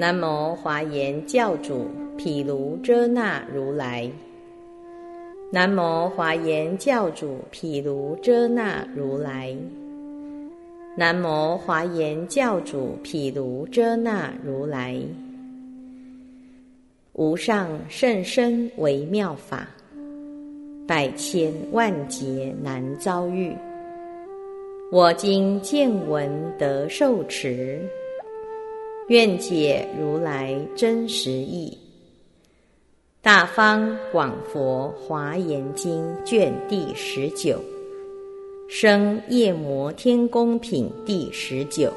南无华严教主毗卢遮那如来。南无华严教主毗卢遮那如来。南无华严教主毗卢遮那如来。无上甚深微妙法，百千万劫难遭遇。我今见闻得受持。愿解如来真实义，《大方广佛华严经》卷第十九，生夜摩天宫品第十九。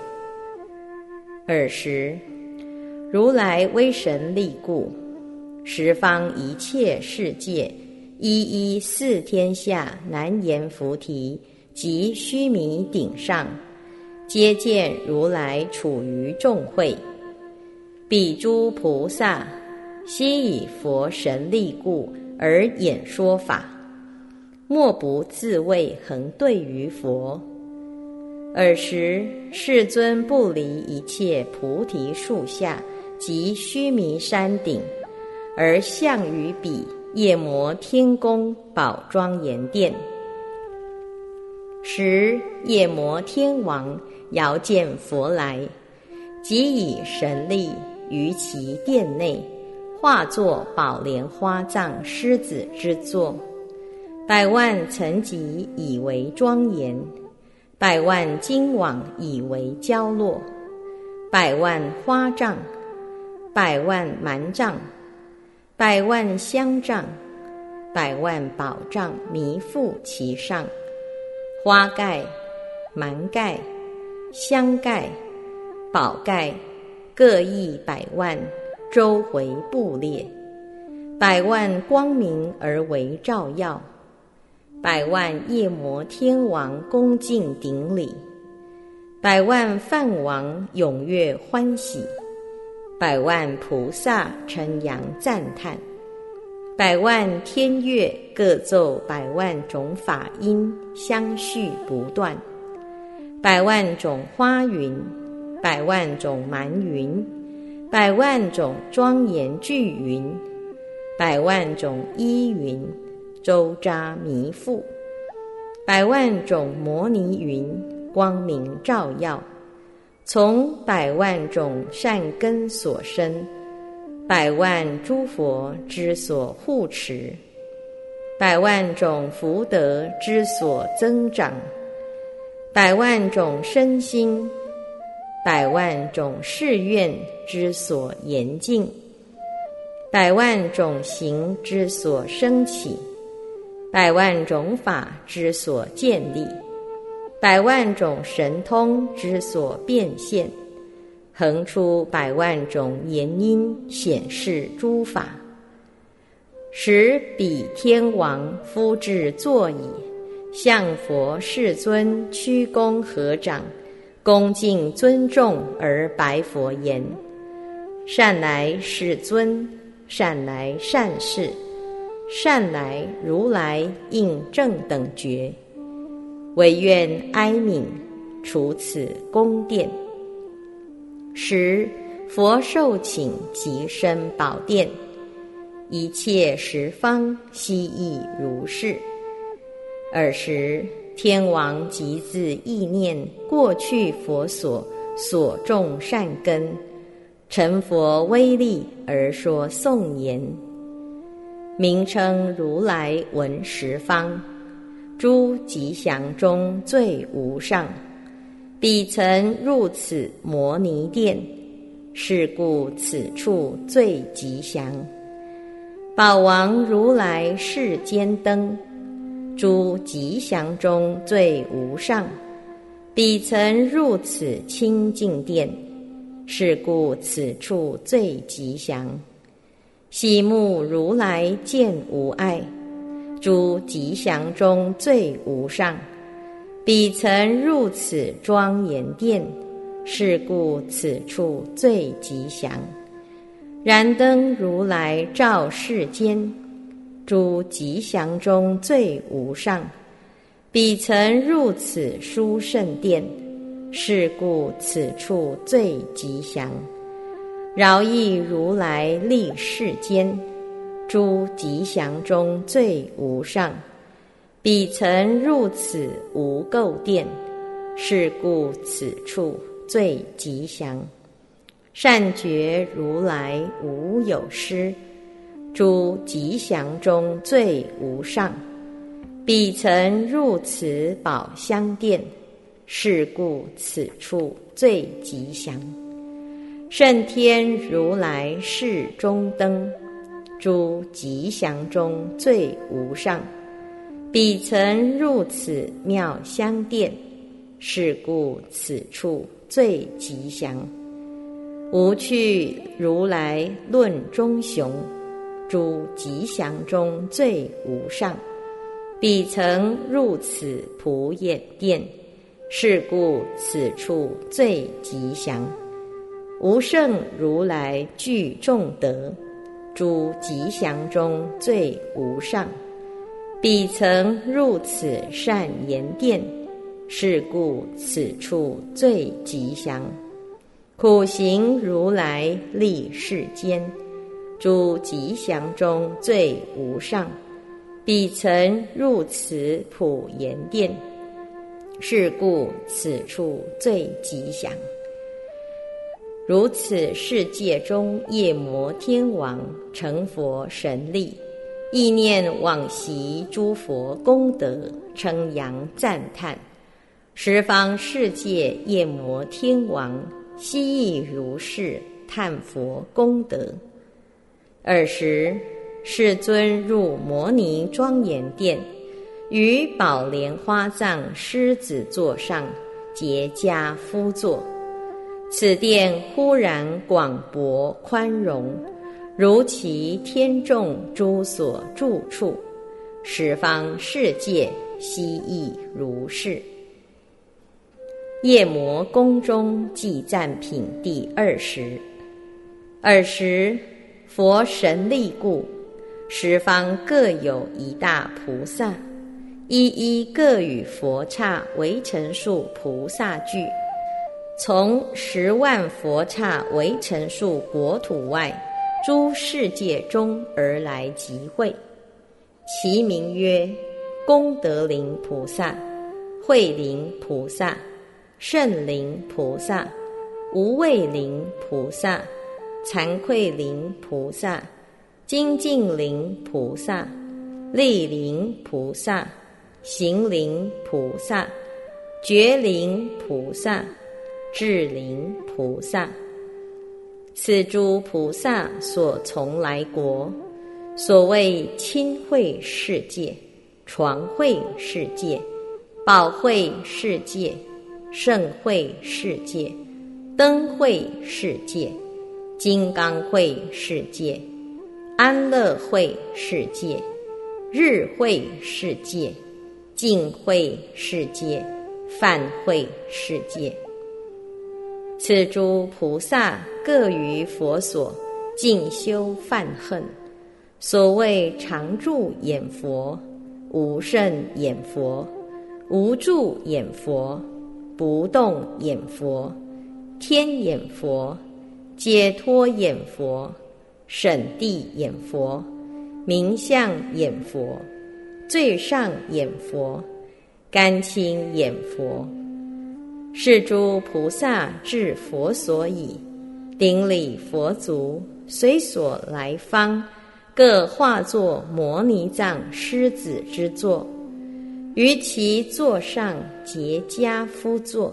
尔时，如来威神力故，十方一切世界，一一四天下难言菩提及须弥顶上。皆见如来处于众会，彼诸菩萨悉以佛神力故而演说法，莫不自谓恒对于佛。尔时世尊不离一切菩提树下及须弥山顶，而向于彼夜摩天宫宝庄严殿。时夜摩天王。遥见佛来，即以神力于其殿内化作宝莲花藏狮子之座，百万层级以为庄严，百万金网以为交落，百万花帐，百万蛮帐，百万香帐，百万宝帐弥覆其上，花盖、蛮盖。香盖、宝盖，各一百万，周回布列，百万光明而为照耀，百万夜摩天王恭敬顶礼，百万梵王踊跃欢喜，百万菩萨称扬赞叹，百万天乐各奏百万种法音，相续不断。百万种花云，百万种蛮云，百万种庄严聚云，百万种依云，周匝弥覆，百万种摩尼云，光明照耀，从百万种善根所生，百万诸佛之所护持，百万种福德之所增长。百万种身心，百万种誓愿之所严禁，百万种行之所升起，百万种法之所建立，百万种神通之所变现，横出百万种言音显示诸法，使彼天王夫至座椅。向佛世尊屈躬合掌，恭敬尊重而白佛言：“善来世尊，善来善士，善来如来应正等觉，唯愿哀悯，除此宫殿。”十佛受请即身宝殿，一切十方悉亦如是。尔时，天王即自意念过去佛所所种善根，成佛威力而说颂言，名称如来闻十方诸吉祥中最无上，彼曾入此摩尼殿，是故此处最吉祥。宝王如来世间灯。诸吉祥中最无上，彼曾入此清净殿，是故此处最吉祥。喜目如来见无碍，诸吉祥中最无上，彼曾入此庄严殿，是故此处最吉祥。燃灯如来照世间。诸吉祥中最无上，彼曾入此殊胜殿，是故此处最吉祥。饶益如来立世间，诸吉祥中最无上。彼曾入此无垢殿，是故此处最吉祥。善觉如来无有失，诸吉祥中最无上。彼曾入此宝香殿，是故此处最吉祥。圣天如来世中灯，诸吉祥中最无上。彼曾入此妙香殿，是故此处最吉祥。无去如来论中雄，诸吉祥中最无上。彼曾入此普眼殿，是故此处最吉祥。无圣如来具众德，诸吉祥中最无上。彼曾入此善言殿，是故此处最吉祥。苦行如来立世间，诸吉祥中最无上。彼曾入此普贤殿，是故此处最吉祥。如此世界中，夜摩天王成佛神力，意念往昔诸佛功德，称扬赞叹。十方世界夜摩天王。悉亦如是叹佛功德。尔时，世尊入摩尼庄严殿，于宝莲花藏狮子座上结跏趺坐。此殿忽然广博宽容，如其天众诸所住处，十方世界悉亦如是。夜摩宫中记赞品第二十。尔时，佛神力故，十方各有一大菩萨，一一各与佛刹围城数菩萨聚，从十万佛刹围城数国土外诸世界中而来集会，其名曰功德林菩萨、慧林菩萨。圣灵菩萨、无畏灵菩萨、惭愧灵菩萨、精进灵菩萨、力灵菩萨、行灵菩萨、觉灵菩萨、智灵菩萨，此诸菩萨所从来国，所谓亲会世界、传会世界、宝会世界。盛会世界、灯会世界、金刚会世界、安乐会世界、日会世界、净会世界、梵会世界，此诸菩萨各于佛所进修梵恨，所谓常住眼佛、无胜眼佛、无住眼佛。不动眼佛、天眼佛、解脱眼佛、审地眼佛、明相眼佛、最上眼佛、甘清眼佛，是诸菩萨至佛所以，顶礼佛足，随所来方，各化作摩尼藏狮子之座。于其座上结跏趺坐，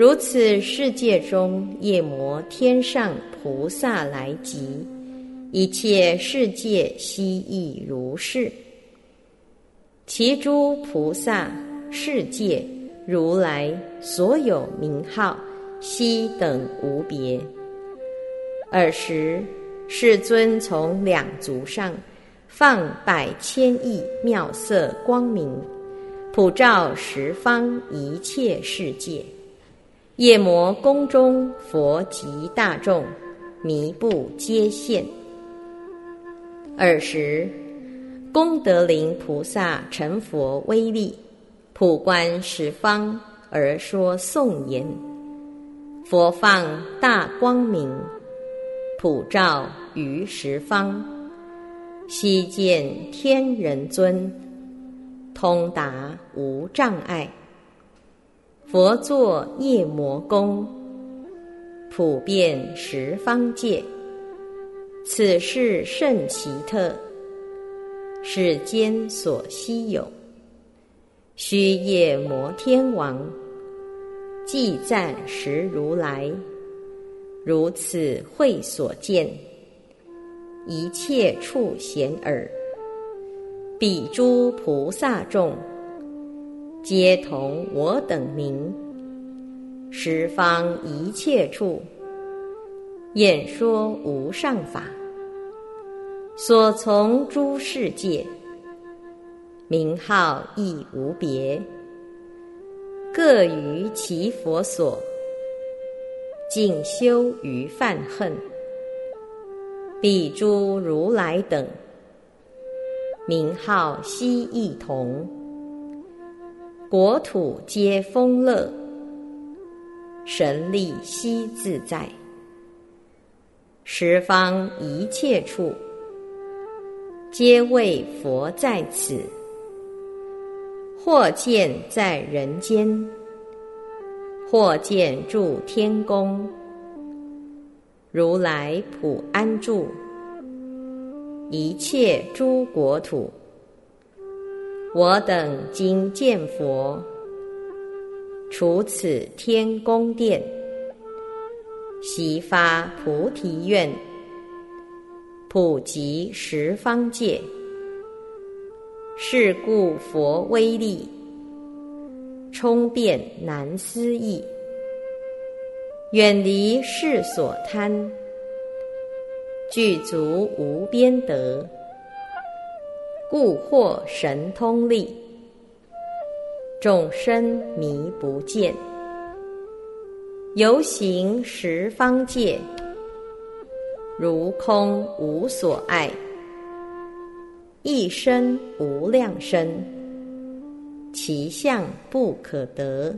如此世界中夜摩天上菩萨来集，一切世界悉亦如是。其诸菩萨世界如来所有名号，悉等无别。尔时世尊从两足上。放百千亿妙色光明，普照十方一切世界。夜摩宫中佛及大众，弥不皆现。尔时，功德林菩萨成佛威力，普观十方而说颂言：佛放大光明，普照于十方，悉见天人尊，通达无障碍。佛作夜魔宫，普遍十方界。此事甚奇特，世间所稀有。须夜摩天王，即赞时如来。如此会所见，一切处显耳。彼诸菩萨众，皆同我等名。十方一切处，演说无上法。所从诸世界，名号亦无别。各于其佛所。静修于犯恨，彼诸如来等，名号悉异同，国土皆丰乐，神力悉自在，十方一切处，皆为佛在此，或见在人间。或见住天宫，如来普安住一切诸国土。我等今见佛，处此天宫殿，悉发菩提愿，普及十方界。是故佛威力。冲遍难思议，远离世所贪，具足无边德，故获神通力，众生迷不见，游行十方界，如空无所爱，一生无量身。其相不可得，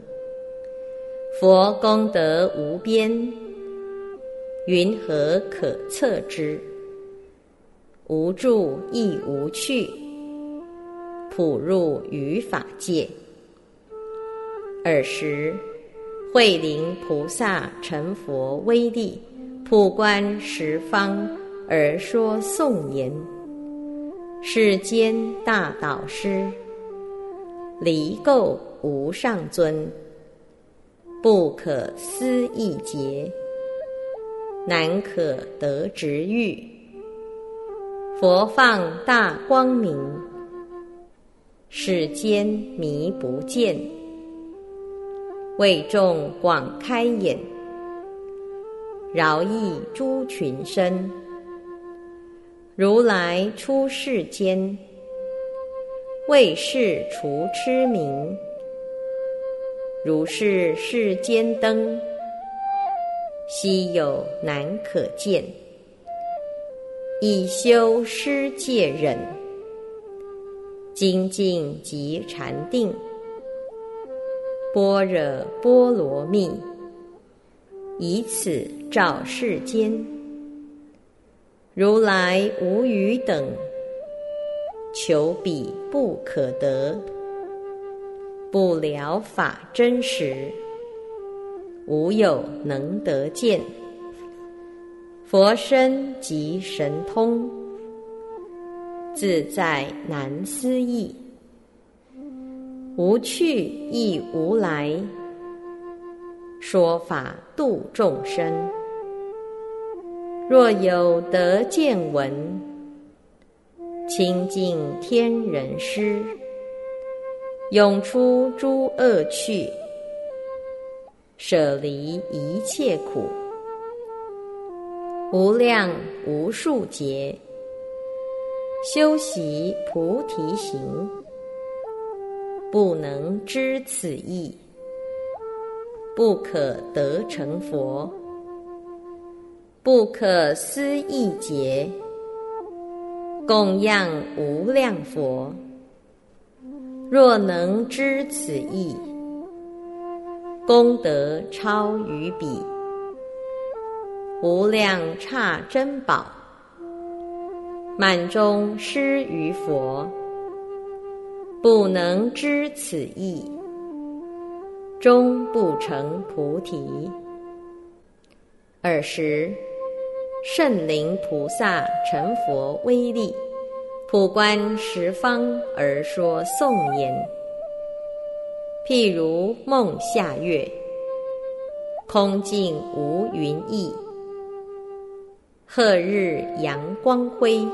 佛功德无边，云何可测之？无住亦无去，普入于法界。尔时，慧灵菩萨成佛威力，普观十方而说颂言：世间大导师。离垢无上尊，不可思议劫，难可得值遇。佛放大光明，世间迷不见。为众广开眼，饶益诸群生。如来出世间。为是除痴名，如是世间灯，稀有难可见。以修施戒忍，精进及禅定，般若波罗蜜，以此照世间。如来无余等。求彼不可得，不了法真实，无有能得见。佛身即神通，自在难思议，无去亦无来，说法度众生。若有得见闻。清净天人师，永出诸恶趣，舍离一切苦，无量无数劫，修习菩提行，不能知此意，不可得成佛，不可思议劫。供养无量佛，若能知此意，功德超于彼。无量刹珍宝，满中施于佛，不能知此意，终不成菩提。尔时，圣灵菩萨成佛威力，普观十方而说颂言：譬如梦下月，空尽无云翳。赫日阳光辉，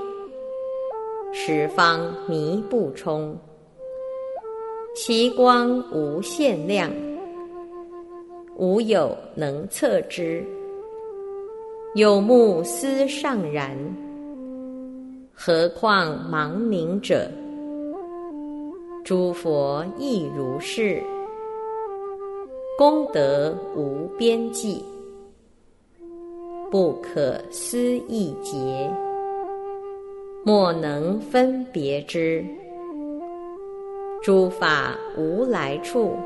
十方迷不充。其光无限量，无有能测之。有目思尚然，何况盲冥者？诸佛亦如是，功德无边际。不可思议劫，莫能分别之。诸法无来处，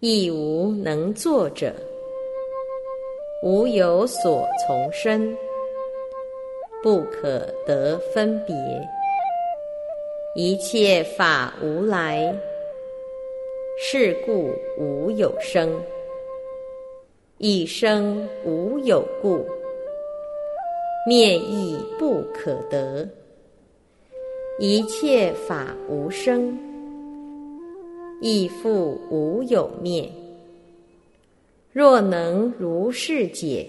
亦无能作者。无有所从生，不可得分别。一切法无来，是故无有生。一生无有故，灭亦不可得。一切法无生，亦复无有灭。若能如是解，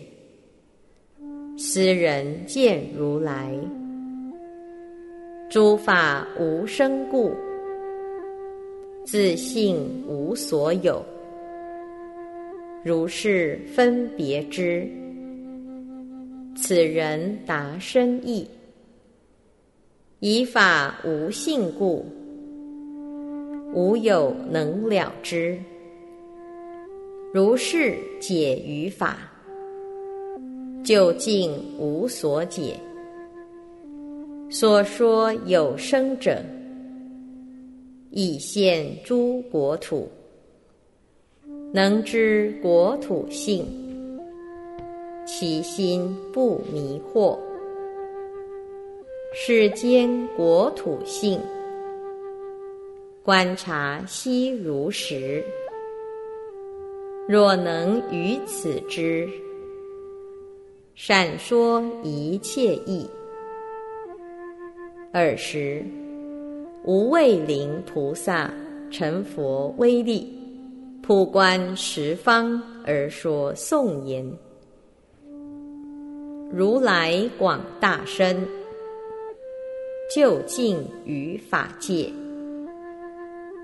斯人见如来。诸法无生故，自性无所有。如是分别之，此人达深意。以法无性故，无有能了之。如是解于法，究竟无所解。所说有生者，以现诸国土。能知国土性，其心不迷惑。世间国土性，观察悉如实。若能于此知，善说一切义。尔时，无畏灵菩萨成佛威力。普观十方而说颂言：如来广大身，就近于法界，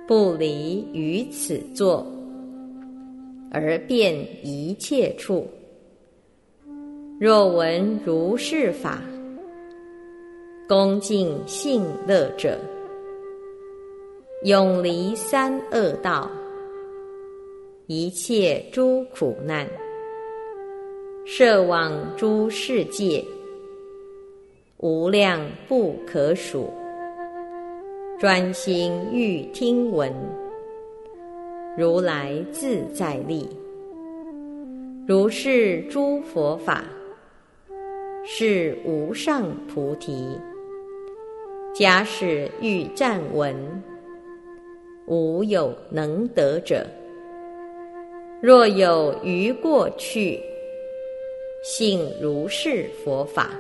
不离于此座，而遍一切处。若闻如是法，恭敬信乐者，永离三恶道。一切诸苦难，摄往诸世界，无量不可数。专心欲听闻，如来自在力。如是诸佛法，是无上菩提。假使欲暂闻，无有能得者。若有余过去，信如是佛法，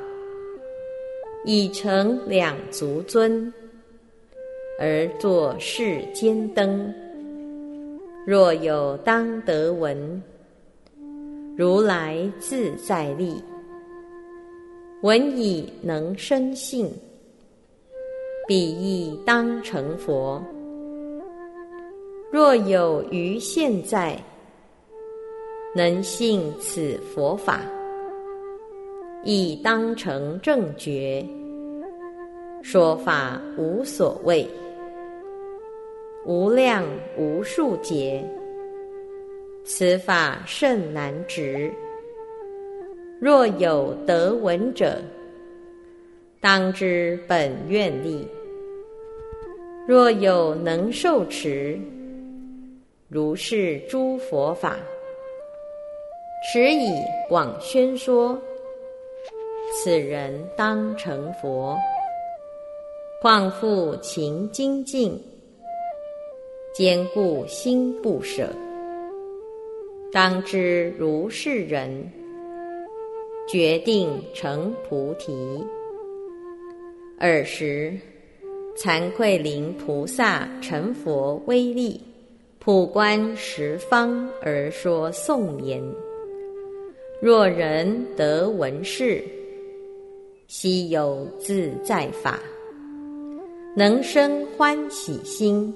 已成两足尊，而作世间灯。若有当得闻，如来自在力，闻已能生信，彼亦当成佛。若有余现在。能信此佛法，亦当成正觉。说法无所谓，无量无数劫。此法甚难执。若有得闻者，当知本愿力。若有能受持，如是诸佛法。持以广宣说，此人当成佛。况复勤精进，坚固心不舍。当知如是人，决定成菩提。尔时，惭愧灵菩萨成佛威力，普观十方而说颂言：若人得闻是，悉有自在法，能生欢喜心，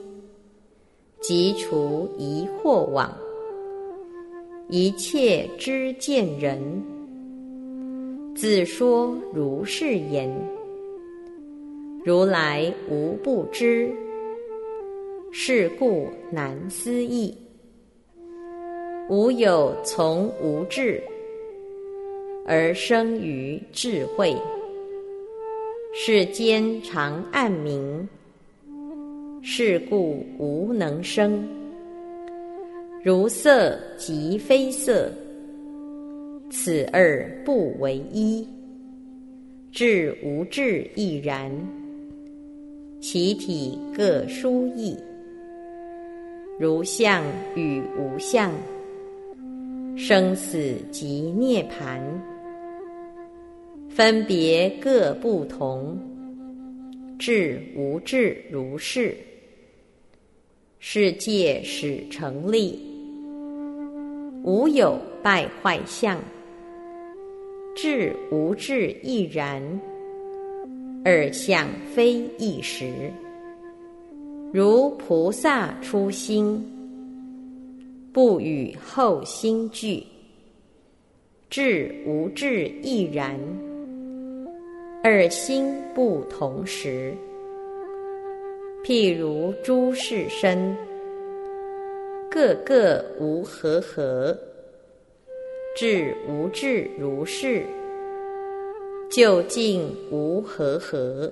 即除疑惑网。一切知见人，自说如是言。如来无不知，是故难思议。无有从无智而生于智慧，世间常暗明，是故无能生。如色即非色，此二不为一。智无智亦然，其体各殊异。如相与无相，生死即涅盘，分别各不同。智无智如是，世界始成立。无有败坏相，智无智亦然。二相非一时，如菩萨初心，不与后心俱。智无智亦然，二心不同时。譬如诸世身。个个无和合，智无智如是，究竟无和合。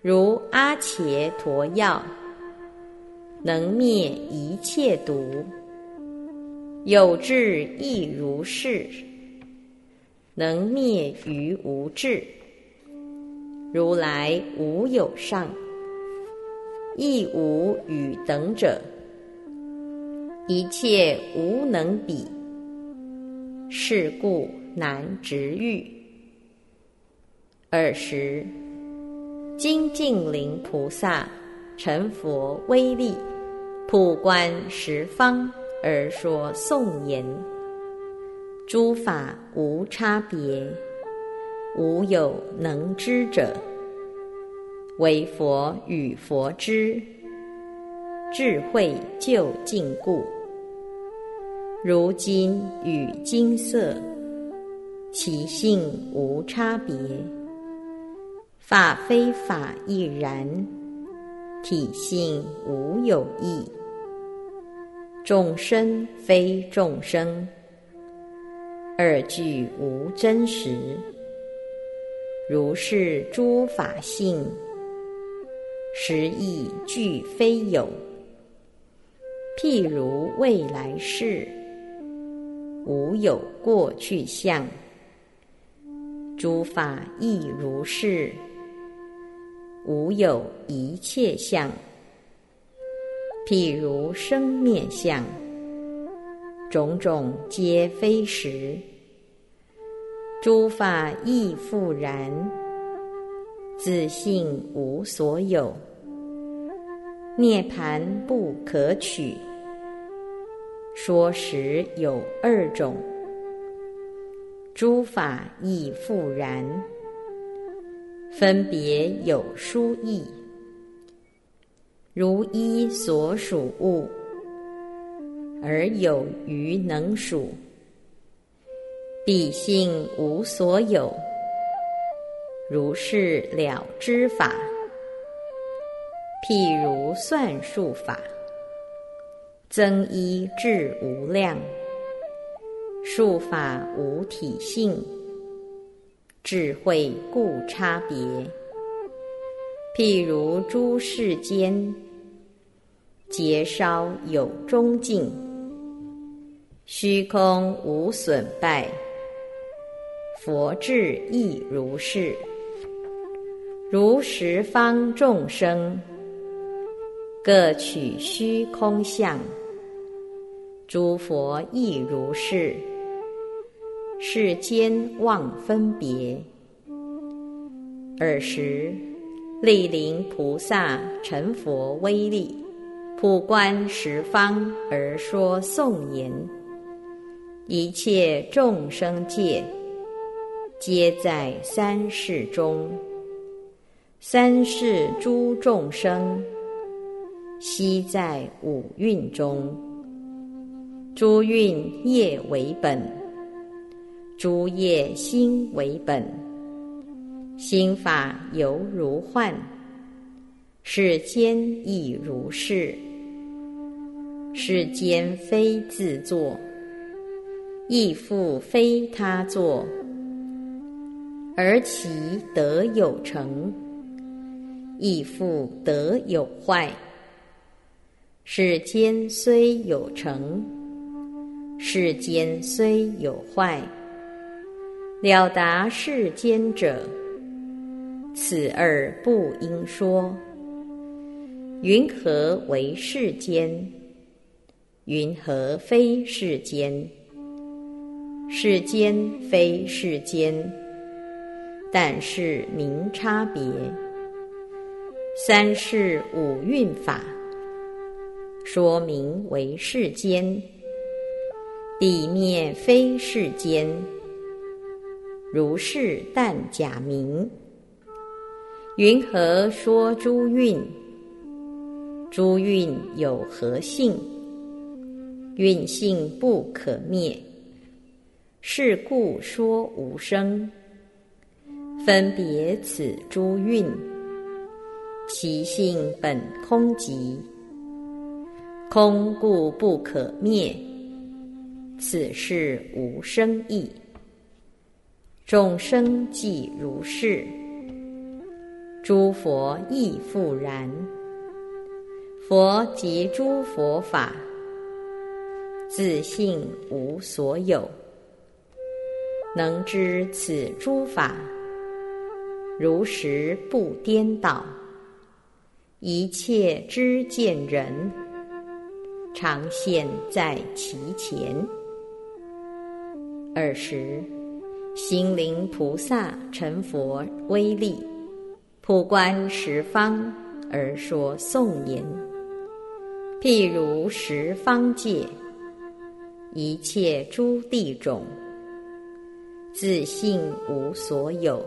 如阿伽陀药，能灭一切毒；有智亦如是，能灭于无智。如来无有上，亦无与等者。一切无能比，是故难执喻。尔时，精进灵菩萨成佛威力，普观十方而说颂言：诸法无差别，无有能知者，唯佛与佛知，智慧究竟故。如金与金色，其性无差别；法非法亦然，体性无有异。众生非众生，二句无真实。如是诸法性，实亦俱非有。譬如未来世。无有过去相，诸法亦如是。无有一切相，譬如生灭相，种种皆非实。诸法亦复然，自性无所有，涅盘不可取。说时有二种，诸法亦复然，分别有殊异。如一所属物，而有余能属，彼性无所有。如是了知法，譬如算术法。增一至无量，术法无体性，智慧故差别。譬如诸世间，劫烧有中境，虚空无损败，佛智亦如是。如十方众生，各取虚空相，诸佛亦如是。世间妄分别。尔时，利林菩萨成佛威力，普观十方而说颂言。一切众生界，皆在三世中。三世诸众生，悉在五蕴中。诸蕴业为本，诸业心为本。心法犹如幻，世间亦如是。世间非自作。亦复非他作，而其德有成，亦复德有坏。世间虽有成，世间虽有坏，了达世间者，此二不应说。云何为世间？云何非世间？世间非世间，但是名差别。三世五蕴法，说明为世间。底面非世间，如是但假名。云何说诸蕴？诸蕴有何性？蕴性不可灭。是故说无生，分别此诸蕴，其性本空寂，空故不可灭。此事无生意，众生即如是，诸佛亦复然。佛及诸佛法，自性无所有。能知此诸法，如实不颠倒，一切知见人，常现，在其前。尔时，心灵菩萨成佛威力，普观十方而说颂言：譬如十方界，一切诸地种。自性无所有，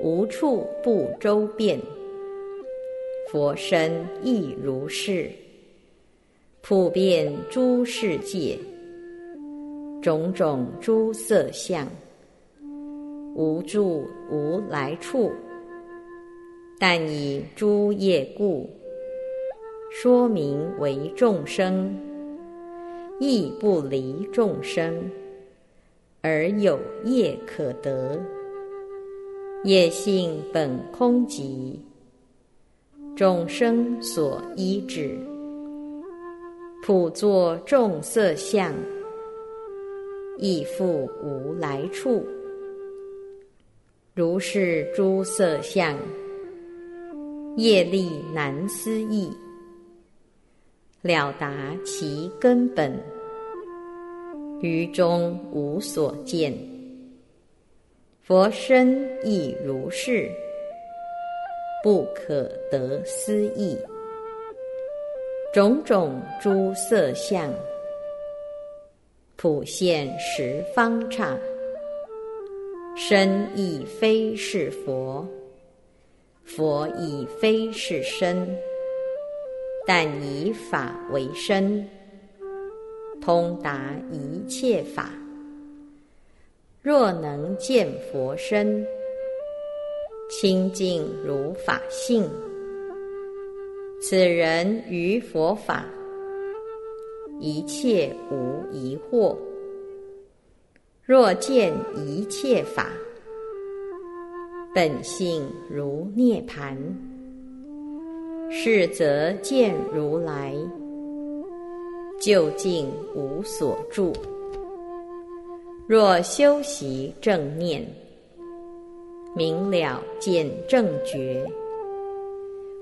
无处不周遍。佛身亦如是，普遍诸世界，种种诸色相，无住无来处。但以诸业故，说明为众生，亦不离众生。而有业可得，业性本空寂，众生所依止，普作众色相，亦复无来处。如是诸色相，业力难思议，了达其根本。于中无所见，佛身亦如是，不可得思议。种种诸色相，普现十方刹，身亦非是佛，佛亦非是身，但以法为身。通达一切法，若能见佛身，清净如法性，此人于佛法一切无疑惑。若见一切法本性如涅盘，是则见如来。究竟无所住。若修习正念，明了见正觉，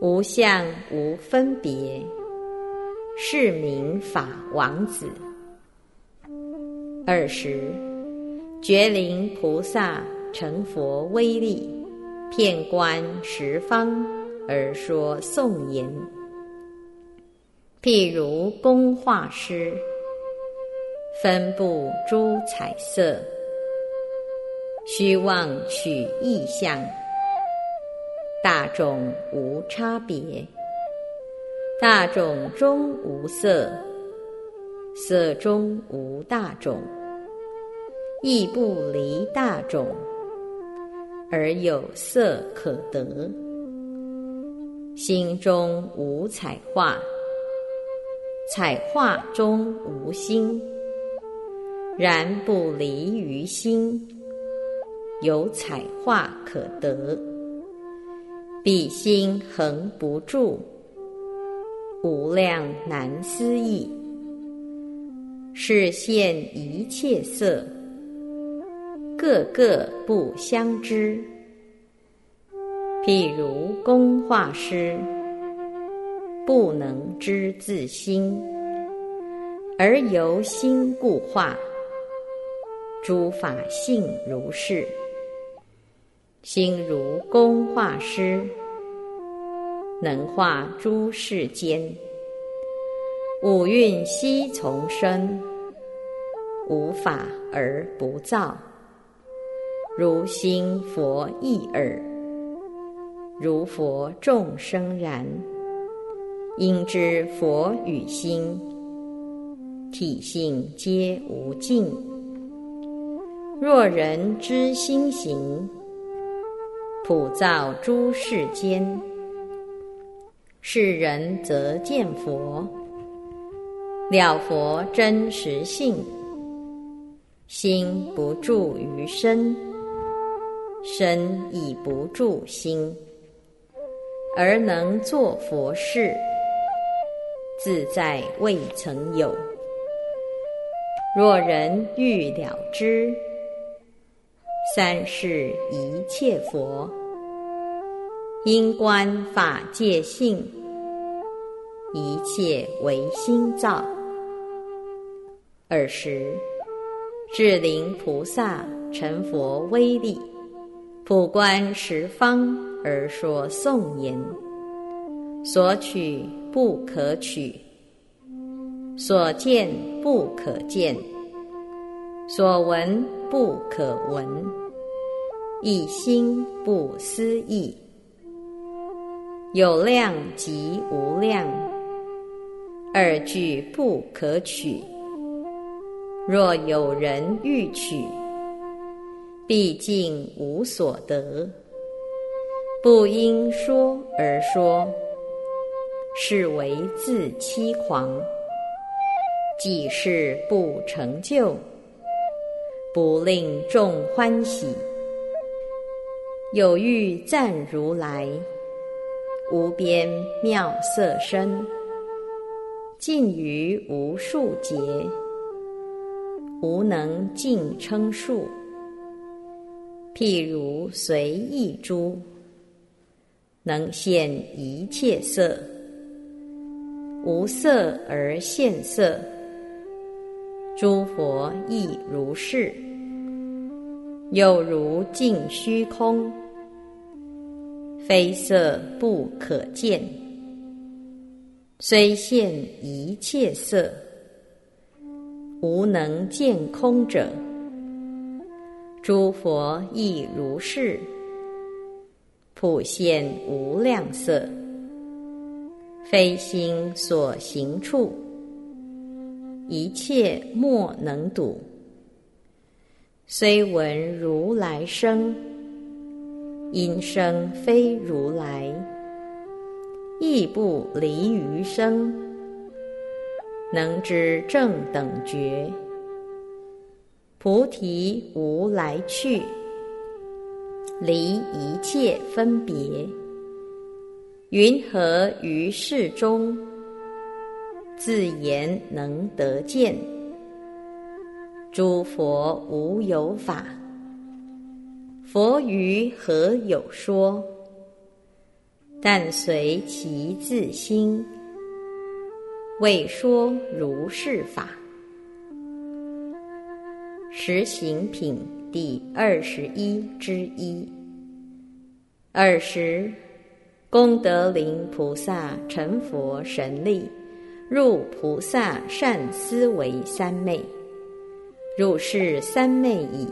无相无分别，是名法王子。二十，觉灵菩萨成佛威力，遍观十方而说颂言。譬如工画师，分布诸彩色，虚妄取意象，大众无差别，大众中无色，色中无大众，亦不离大众，而有色可得，心中无彩画。彩画中无心，然不离于心，有彩画可得。彼心恒不住，无量难思议。是现一切色，个个不相知。譬如工画师。不能知自心，而由心故画。诸法性如是，心如工画师，能画诸世间。五蕴悉从生，无法而不造。如心佛一耳，如佛众生然。应知佛与心体性皆无尽。若人知心行，普照诸世间。世人则见佛，了佛真实性。心不住于身，身亦不住心，而能作佛事。自在未曾有。若人欲了知，三世一切佛，因观法界性，一切唯心造。尔时，智灵菩萨成佛威力，普观十方而说颂言：所取。不可取，所见不可见，所闻不可闻，一心不思议，有量即无量，二句不可取。若有人欲取，毕竟无所得，不因说而说。是为自欺狂，济事不成就，不令众欢喜。有欲赞如来，无边妙色身，尽于无数劫，无能尽称数。譬如随意珠，能现一切色。无色而现色，诸佛亦如是。有如镜虚空，非色不可见，虽现一切色，无能见空者。诸佛亦如是，普现无量色。非心所行处，一切莫能睹。虽闻如来声，音声非如来，亦不离于声。能知正等觉，菩提无来去，离一切分别。云何于世中？自言能得见。诸佛无有法，佛于何有说？但随其自心，未说如是法。实行品第二十一之一。二十，功德林菩萨成佛神力，入菩萨善思维三昧。入是三昧已，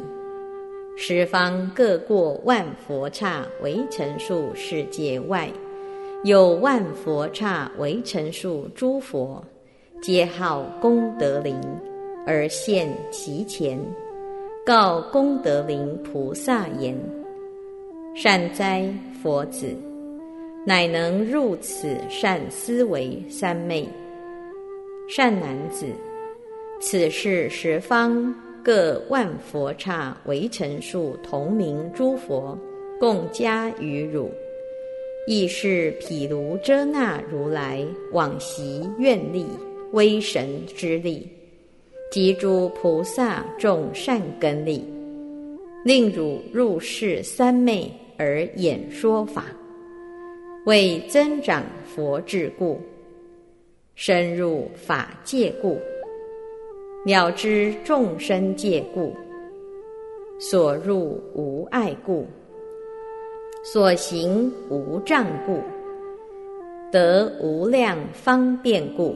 十方各过万佛刹为成数世界外，有万佛刹为成数诸佛，皆号功德林，而现其前，告功德林菩萨言：“善哉，佛子，乃能入此善思维三昧。善男子。”此是十方各万佛刹为成数同名诸佛，共加于汝，亦是毗卢遮那如来往昔愿力威神之力，及诸菩萨众善根力，令汝入世三昧而演说法，为增长佛智故，深入法界故。了知众生界故，所入无碍故，所行无障故，得无量方便故，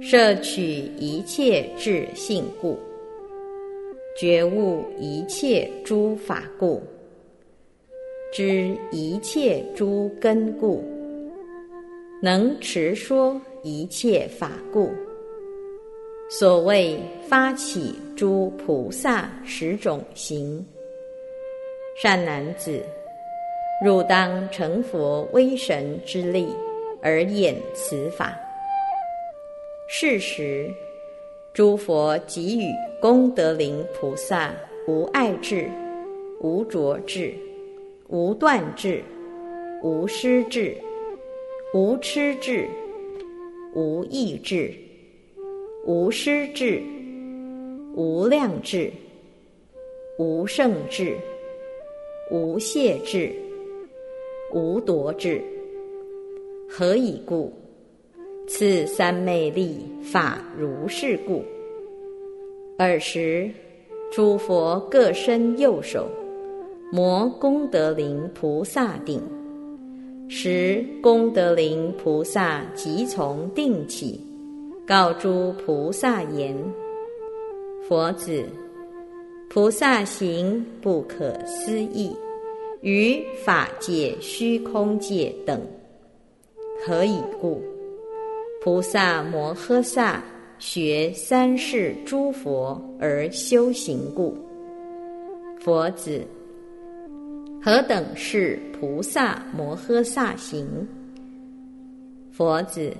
摄取一切智性故，觉悟一切诸法故，知一切诸根故，能持说一切法故。所谓发起诸菩萨十种行，善男子，汝当成佛威神之力而演此法。是时，诸佛给予功德林菩萨无爱智、无着智、无断智、无失智、无痴智、无意智。无失智，无量智，无胜智，无懈智，无夺智。何以故？此三昧力法如是故。尔时，诸佛各伸右手，摩功德林菩萨顶，时功德林菩萨即从定起。告诸菩萨言：“佛子，菩萨行不可思议，于法界、虚空界等，何以故？菩萨摩诃萨学三世诸佛而修行故。佛子，何等是菩萨摩诃萨行？佛子。”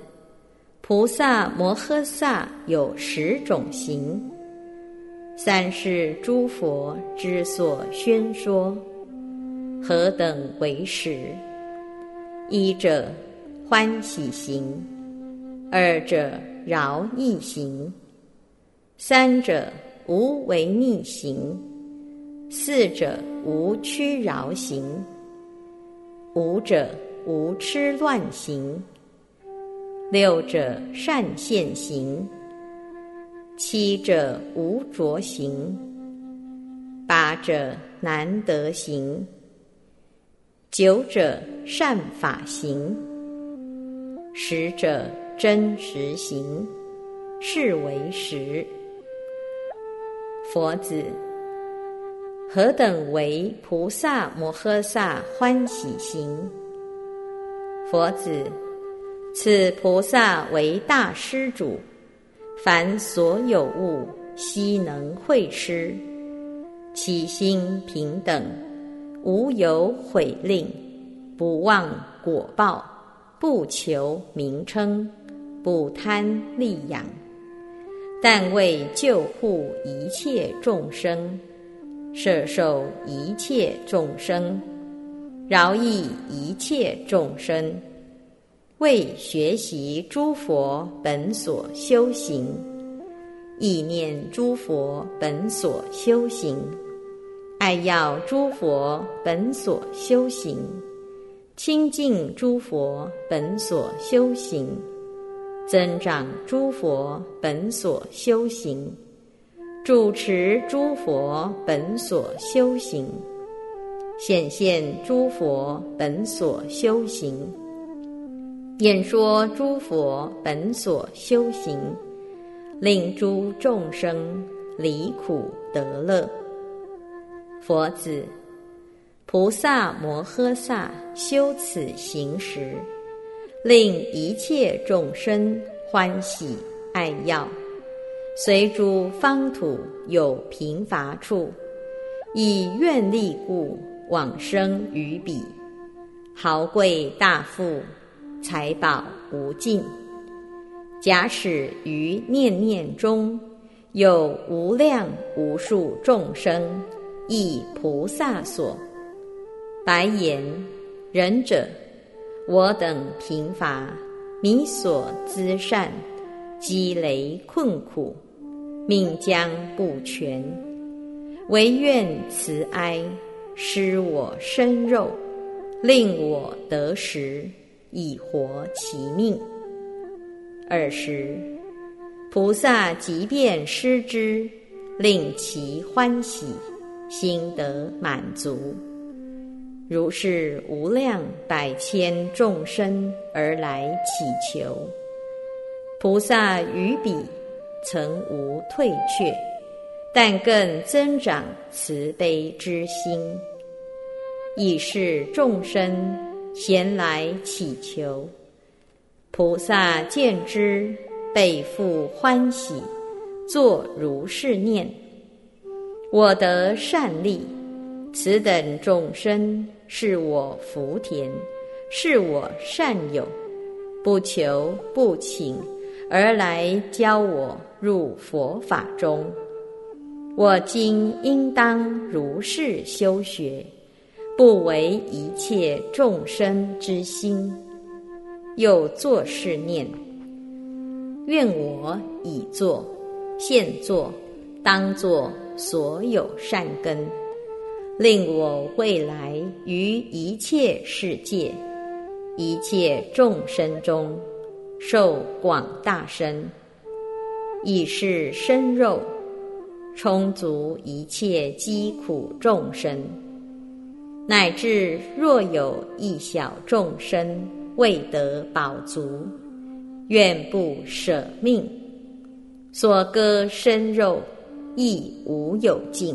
菩萨摩诃萨有十种行，三世诸佛之所宣说，何等为十？一者欢喜行，二者饶益行，三者无为逆行，四者无屈饶行，五者无痴乱行。六者善现行，七者无着行，八者难得行，九者善法行，十者真实行，是为十。佛子，何等为菩萨摩诃萨欢喜行？佛子。此菩萨为大施主，凡所有物悉能会施，其心平等，无有毁令，不忘果报，不求名称，不贪利养，但为救护一切众生，摄受一切众生，饶益一切众生。为学习诸佛本所修行，意念诸佛本所修行，爱要诸佛本所修行，亲近诸佛本所修行，增长诸佛本所修行，主持诸佛本所修行。显现诸佛本所修行，演说诸佛本所修行，令诸众生离苦得乐。佛子，菩萨摩诃萨修此行时，令一切众生欢喜爱要，随诸方土有贫乏处，以愿力故。往生于彼，豪贵大富，财宝无尽。假使于念念中，有无量无数众生，亦菩萨所。白言：仁者，我等贫乏，弥所资善，积累困苦，命将不全，唯愿慈哀。施我身肉，令我得食，以活其命。尔时，菩萨即便施之，令其欢喜，心得满足。如是无量百千众生而来祈求，菩萨于彼曾无退却，但更增长慈悲之心。以是众生闲来祈求，菩萨见之，备复欢喜，作如是念：我得善利，此等众生是我福田，是我善友，不求不请而来教我入佛法中。我今应当如是修学。不为一切众生之心，又作是念：愿我已作、现作、当作所有善根，令我未来于一切世界、一切众生中受广大身，以是身肉，充足一切疾苦众生。乃至若有一小众生未得饱足，愿不舍命，所割身肉亦无有尽。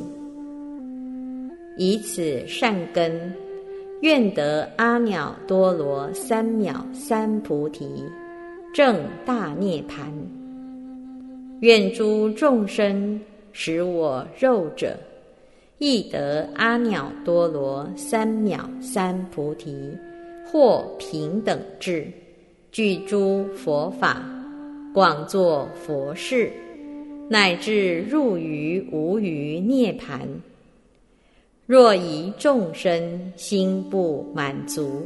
以此善根，愿得阿耨多罗三藐三菩提，正大涅盘。愿诸众生使我肉者。亦得阿耨多罗三藐三菩提，或平等智，具诸佛法，广作佛事，乃至入于无余涅盘。若一众生心不满足，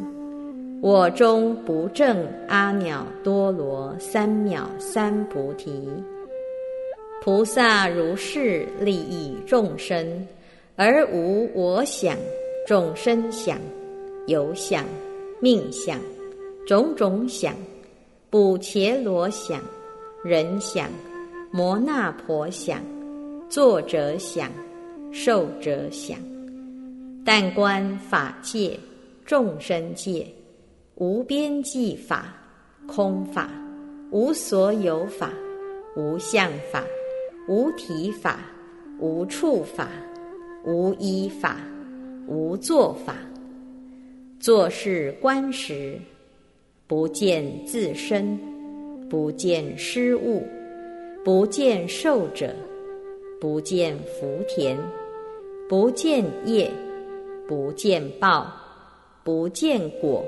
我终不证阿耨多罗三藐三菩提。菩萨如是利益众生。而无我想、众生想、有想、命想、种种想、补伽罗想、人想、摩那婆想、作者想、受者想，但观法界、众生界，无边际法、空法、无所有法、无相法、无体法、无处法。无依法，无作法。做事观时，不见自身，不见失物，不见受者，不见福田，不见业，不见报，不见果，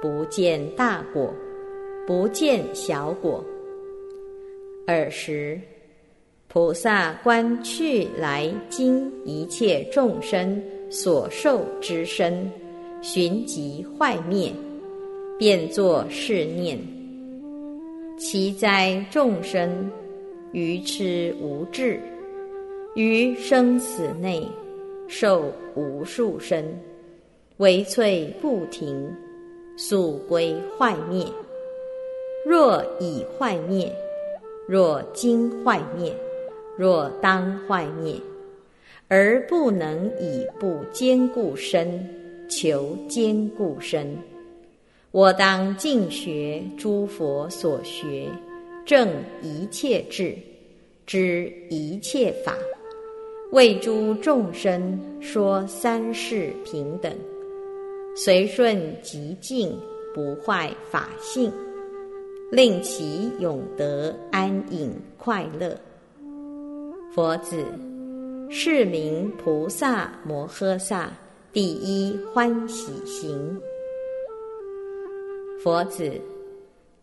不见大果，不见小果。尔时。菩萨观去来经一切众生所受之身，寻即坏灭，便作是念：其哉众生，愚痴无智，于生死内受无数生，唯粹不停，速归坏灭。若已坏灭，若今坏灭，若当坏灭，而不能以不坚固身求坚固身。我当尽学诸佛所学，正一切智，知一切法，为诸众生说三世平等，随顺极静，不坏法性，令其永得安隐快乐。佛子，是名菩萨摩诃萨第一欢喜行。佛子，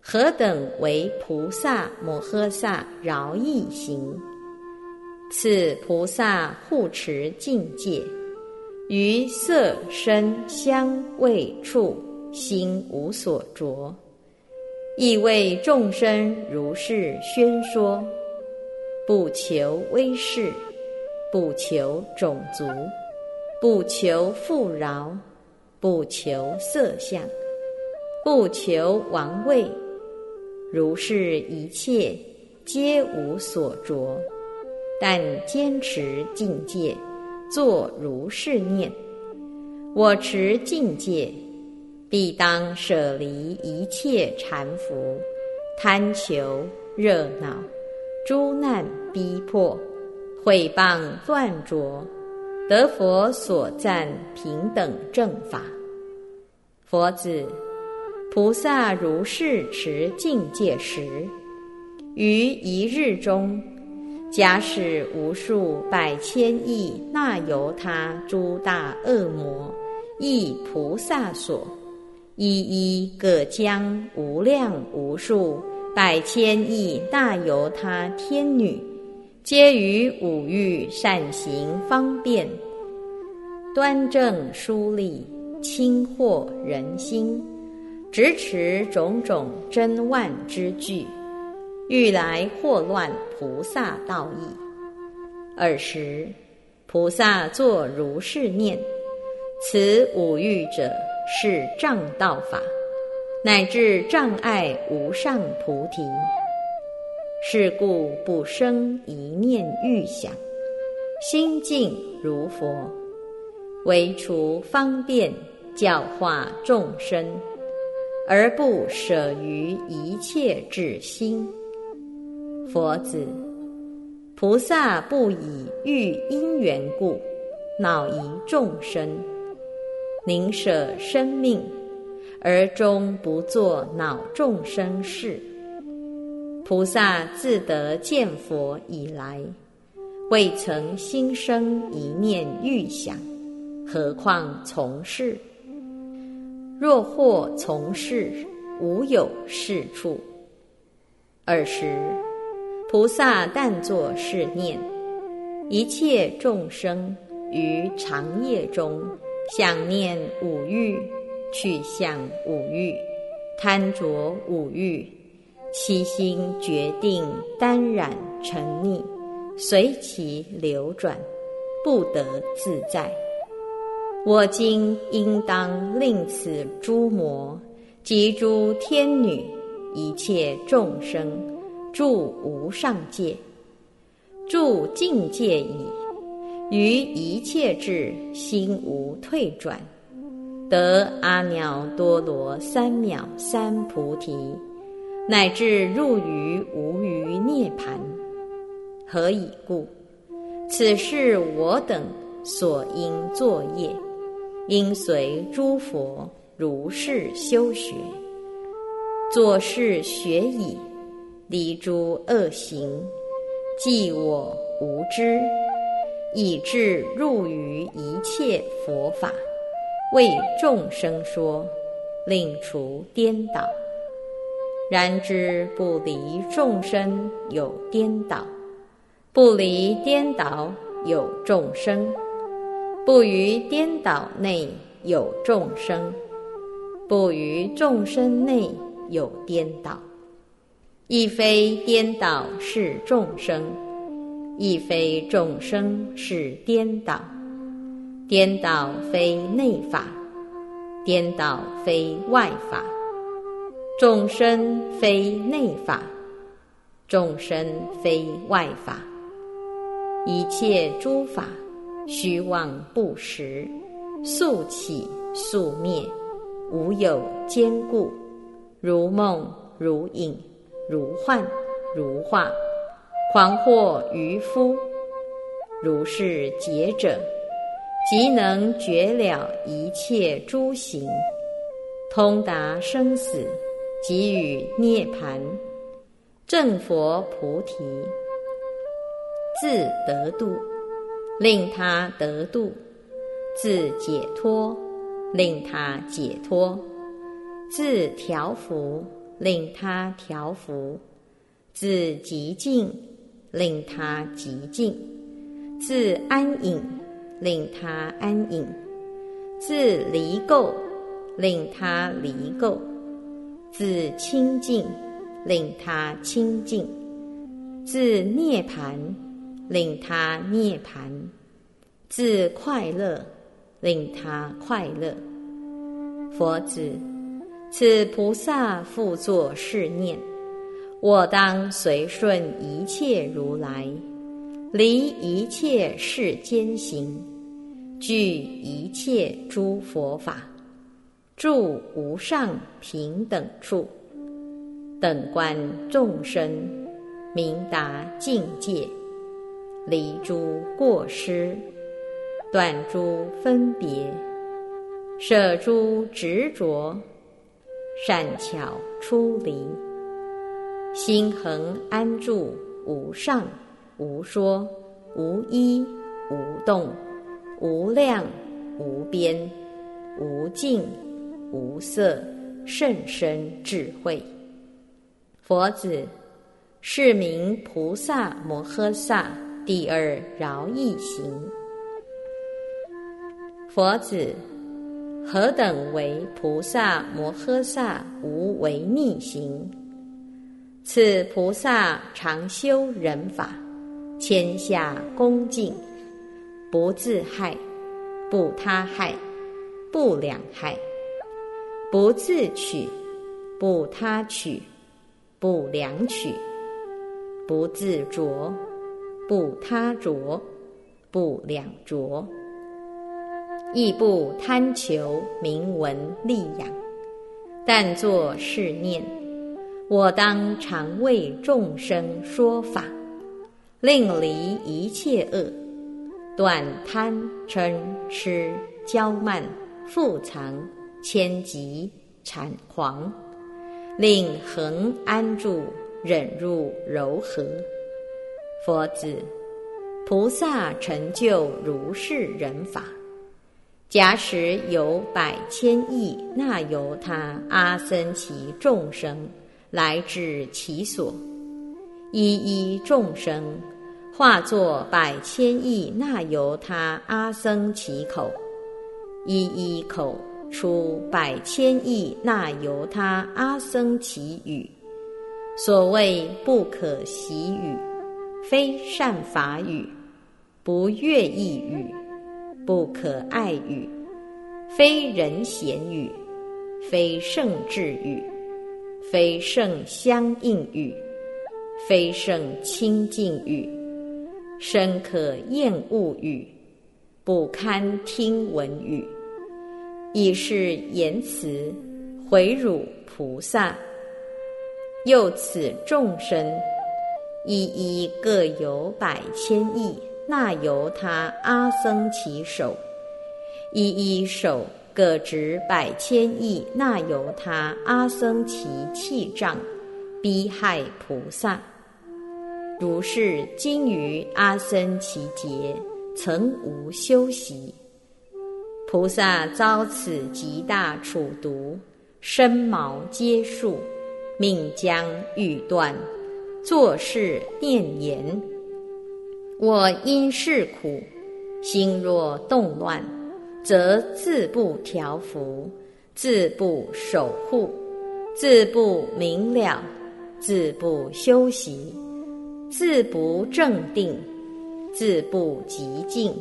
何等为菩萨摩诃萨饶益行？此菩萨护持境界，于色声香味触心无所着，亦为众生如是宣说，不求威势，不求种族，不求富饶，不求色相。不求王位，如是一切皆无所着，但坚持境界，作如是念：我持境界，必当舍离一切缠缚、贪求、热闹、诸难逼迫、毁谤断着，得佛所赞平等正法。佛子。菩萨如是持境界时，于一日中，假使无数百千亿那由他诸大恶魔，亦菩萨所，一一各将无量无数百千亿那由他天女，皆于五欲善行方便，端正疏利，清惑人心。执持种种真万之具，欲来祸乱菩萨道义。尔时，菩萨作如是念：此五欲者，是障道法，乃至障碍无上菩提。是故不生一念欲想，心静如佛，唯除方便教化众生。而不舍于一切智心，佛子，菩萨不以欲因缘故，恼疑众生，宁舍生命，而终不作恼众生事。菩萨自得见佛以来，未曾心生一念欲想，何况从事？若或从事，无有是处。尔时，菩萨但作是念：一切众生于长夜中想念五欲，去向五欲，贪着五欲，其心决定单染沉溺，随其流转，不得自在。我今应当令此诸魔及诸天女一切众生住无上界，住境界矣，于一切智心无退转，得阿耨多罗三藐三菩提，乃至入于无余涅盘。何以故？此是我等所应作业。应随诸佛如是修学，作是学已，离诸恶行，即我无知，以致入于一切佛法，为众生说，令除颠倒。然之不离众生有颠倒，不离颠倒有众生。不于颠倒内有众生，不于众生内有颠倒，亦非颠倒是众生，亦非众生是颠倒。颠倒非内法，颠倒非外法，众生非内法，众生非外法，一切诸法虚妄不实，速起速灭，无有坚固，如梦如影，如幻如化，狂惑愚夫，如是劫者。即能绝了一切诸行，通达生死，给予涅盘，正佛菩提，自得度，令他得度；自解脱，令他解脱；自调伏，令他调伏；自极静，令他极静；自安隐。令他安隐，自离垢；令他离垢，自清净；令他清净，自涅盘；令他涅盘，自快乐；令他快乐。佛子，此菩萨复作是念：我当随顺一切如来，离一切世间行。具一切诸佛法，住无上平等处，等观众生，明达境界，离诸过失，断诸分别，舍诸执着，善巧出离，心恒安住无上无说无依无动。无量无边无尽无色甚深智慧，佛子是名菩萨摩诃萨第二饶益行。佛子何等为菩萨摩诃萨无为逆行？此菩萨常修人法，谦下恭敬。不自害，不他害，不两害；不自取，不他取，不两取；不自着，不他着，不两着；亦不贪求名闻利养，但作是念：我当常为众生说法，令离一切恶。断贪嗔痴骄慢复藏千疾产狂，令恒安住忍入柔和。佛子，菩萨成就如是人法。假使有百千亿那由他阿僧祇众生来至其所，一一众生。化作百千亿那由他阿僧祇口，一一口出百千亿那由他阿僧祇语。所谓不可习语，非善法语，不悦意语，不可爱语，非人贤语，非圣智语，非圣相应语，非圣清净语。深可厌恶语，不堪听闻语，以是言辞回辱菩萨。又此众生，一一各有百千亿那由他阿僧祇手，一一手各执百千亿那由他阿僧祇气障，逼害菩萨。如是今于阿僧祇劫，曾无修习。菩萨遭此极大处毒，身毛皆竖，命将欲断，作是念言：我因是苦，心若动乱，则自不调伏，自不守护，自不明了，自不修习，自不正定，自不极静，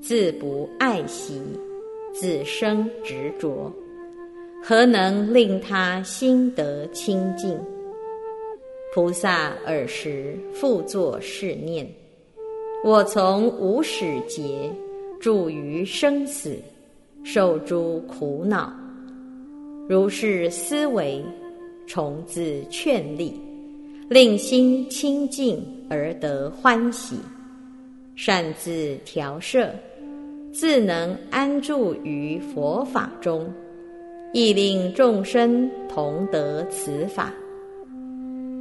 自不爱惜，自生执着，何能令他心得清净？菩萨尔时复作是念：我从无始劫住于生死，受诸苦恼。如是思维，从自劝力，令心清净而得欢喜，善自调摄，自能安住于佛法中，亦令众生同得此法。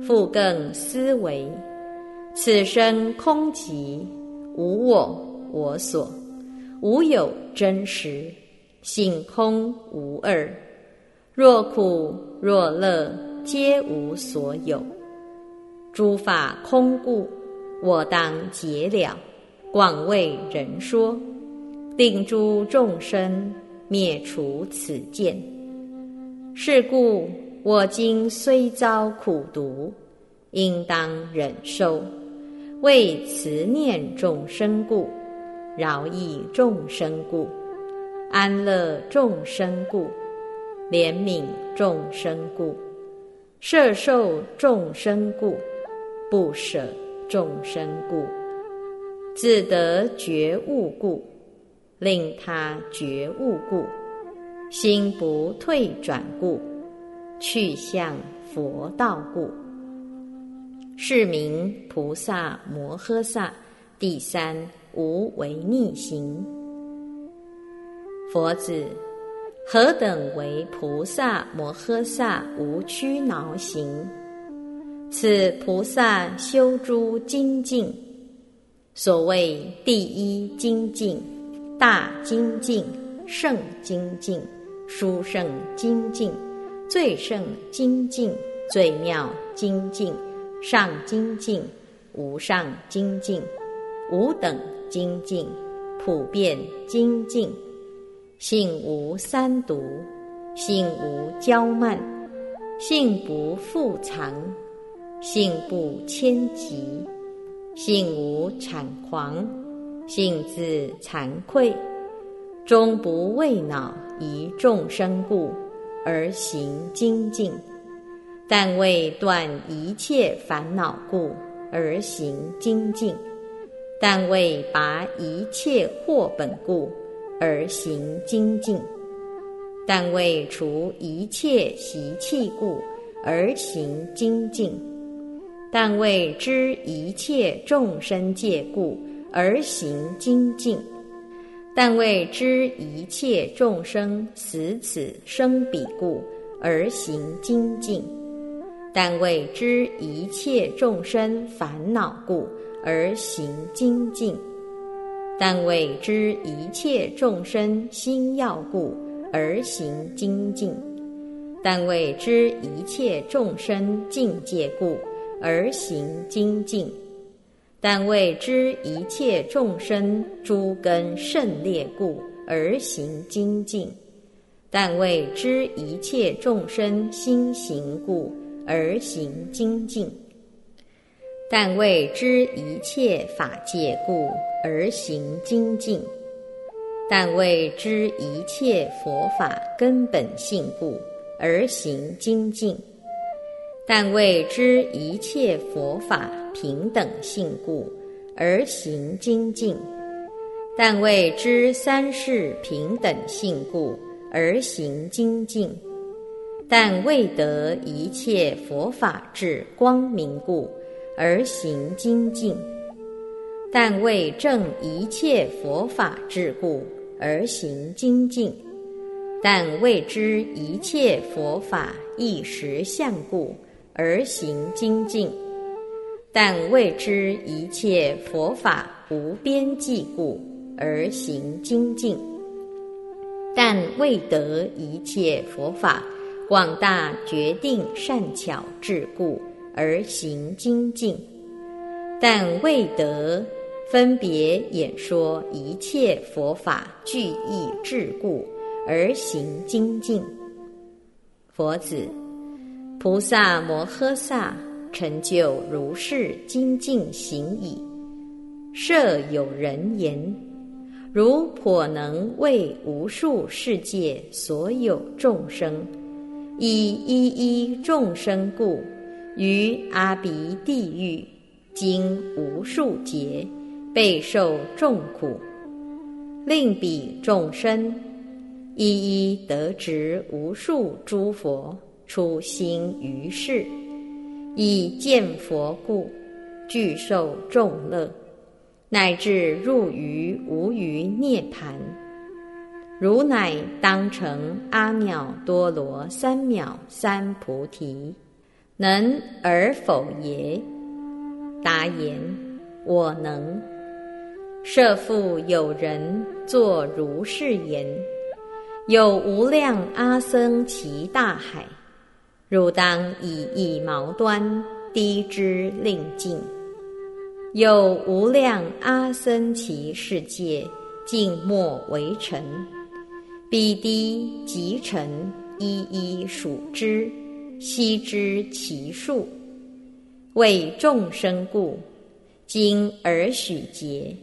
复更思维，此生空寂，无我我所，无有真实，性空无二。若苦若乐，皆无所有。诸法空故，我当解了，广为人说，令诸众生灭除此见。是故我今虽遭苦毒，应当忍受，为慈念众生故，饶益众生故，安乐众生故。怜悯众生故，摄受众生故，不舍众生故，自得觉悟故，令他觉悟故，心不退转故，去向佛道故，是名菩萨摩诃萨第三无为逆行。佛子。何等为菩萨摩诃萨无屈挠行？此菩萨修诸精进，所谓第一精进、大精进、圣精进、殊胜精进、最胜精进、最妙精进、上精进、无上精进、无等精进、普遍精进。性无三毒，性无骄慢，性不复藏，性不迁疾，性无产狂，性自惭愧，终不为恼一众生故而行精进，但为断一切烦恼故而行精进，但为拔一切祸本故。而行精进，但为除一切习气故而行精进；但为知一切众生界故而行精进；但为知一切众生死此生彼故而行精进；但为知一切众生烦恼故而行精进。但为知一切众生心要故而行精进，但为知一切众生境界故而行精进，但为知一切众生诸根甚劣故而行精进，但为知一切众生心行故而行精进，但为知一切法界故。而行精进，但为知一切佛法根本性故而行精进；但为知一切佛法平等性故而行精进；但为知三世平等性故而行精进；但为得一切佛法智光明故而行精进。但为证一切佛法智故而行精进，但为知一切佛法一实相故而行精进，但未知一切佛法无边际故而行精进，但未得一切佛法广大决定善巧智故而行精进，但未得。分别演说一切佛法具义智故而行精进。佛子，菩萨摩诃萨成就如是精进行矣。设有人言：如颇能为无数世界所有众生，以一一众生故，于阿鼻地狱经无数劫，备受众苦，令彼众生一一得值无数诸佛出心于世，以见佛故，具受众乐。乃至入于无余涅盘，如乃当成阿耨多罗三藐三菩提，能而否耶？答言：我能。设复有人作如是言：有无量阿僧祇大海，汝当以一毛端滴之令尽。有无量阿僧祇世界，静默为尘，彼滴即尘，一一数之，悉知其数。为众生故，今而许劫，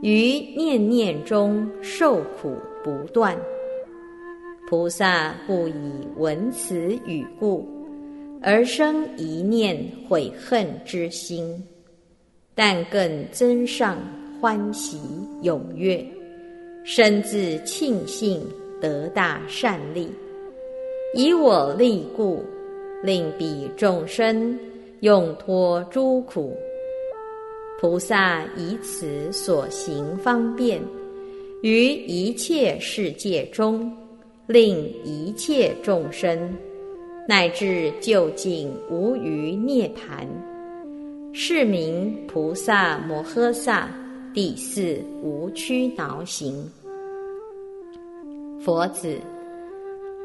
于念念中受苦不断。菩萨不以闻此语故，而生一念悔恨之心。但更增上欢喜踊跃，深自庆幸得大善利，以我力故，令彼众生永脱诸苦。菩萨以此所行方便，于一切世界中，令一切众生乃至究竟无余涅盘。是名菩萨摩诃萨第四无屈挠行。佛子，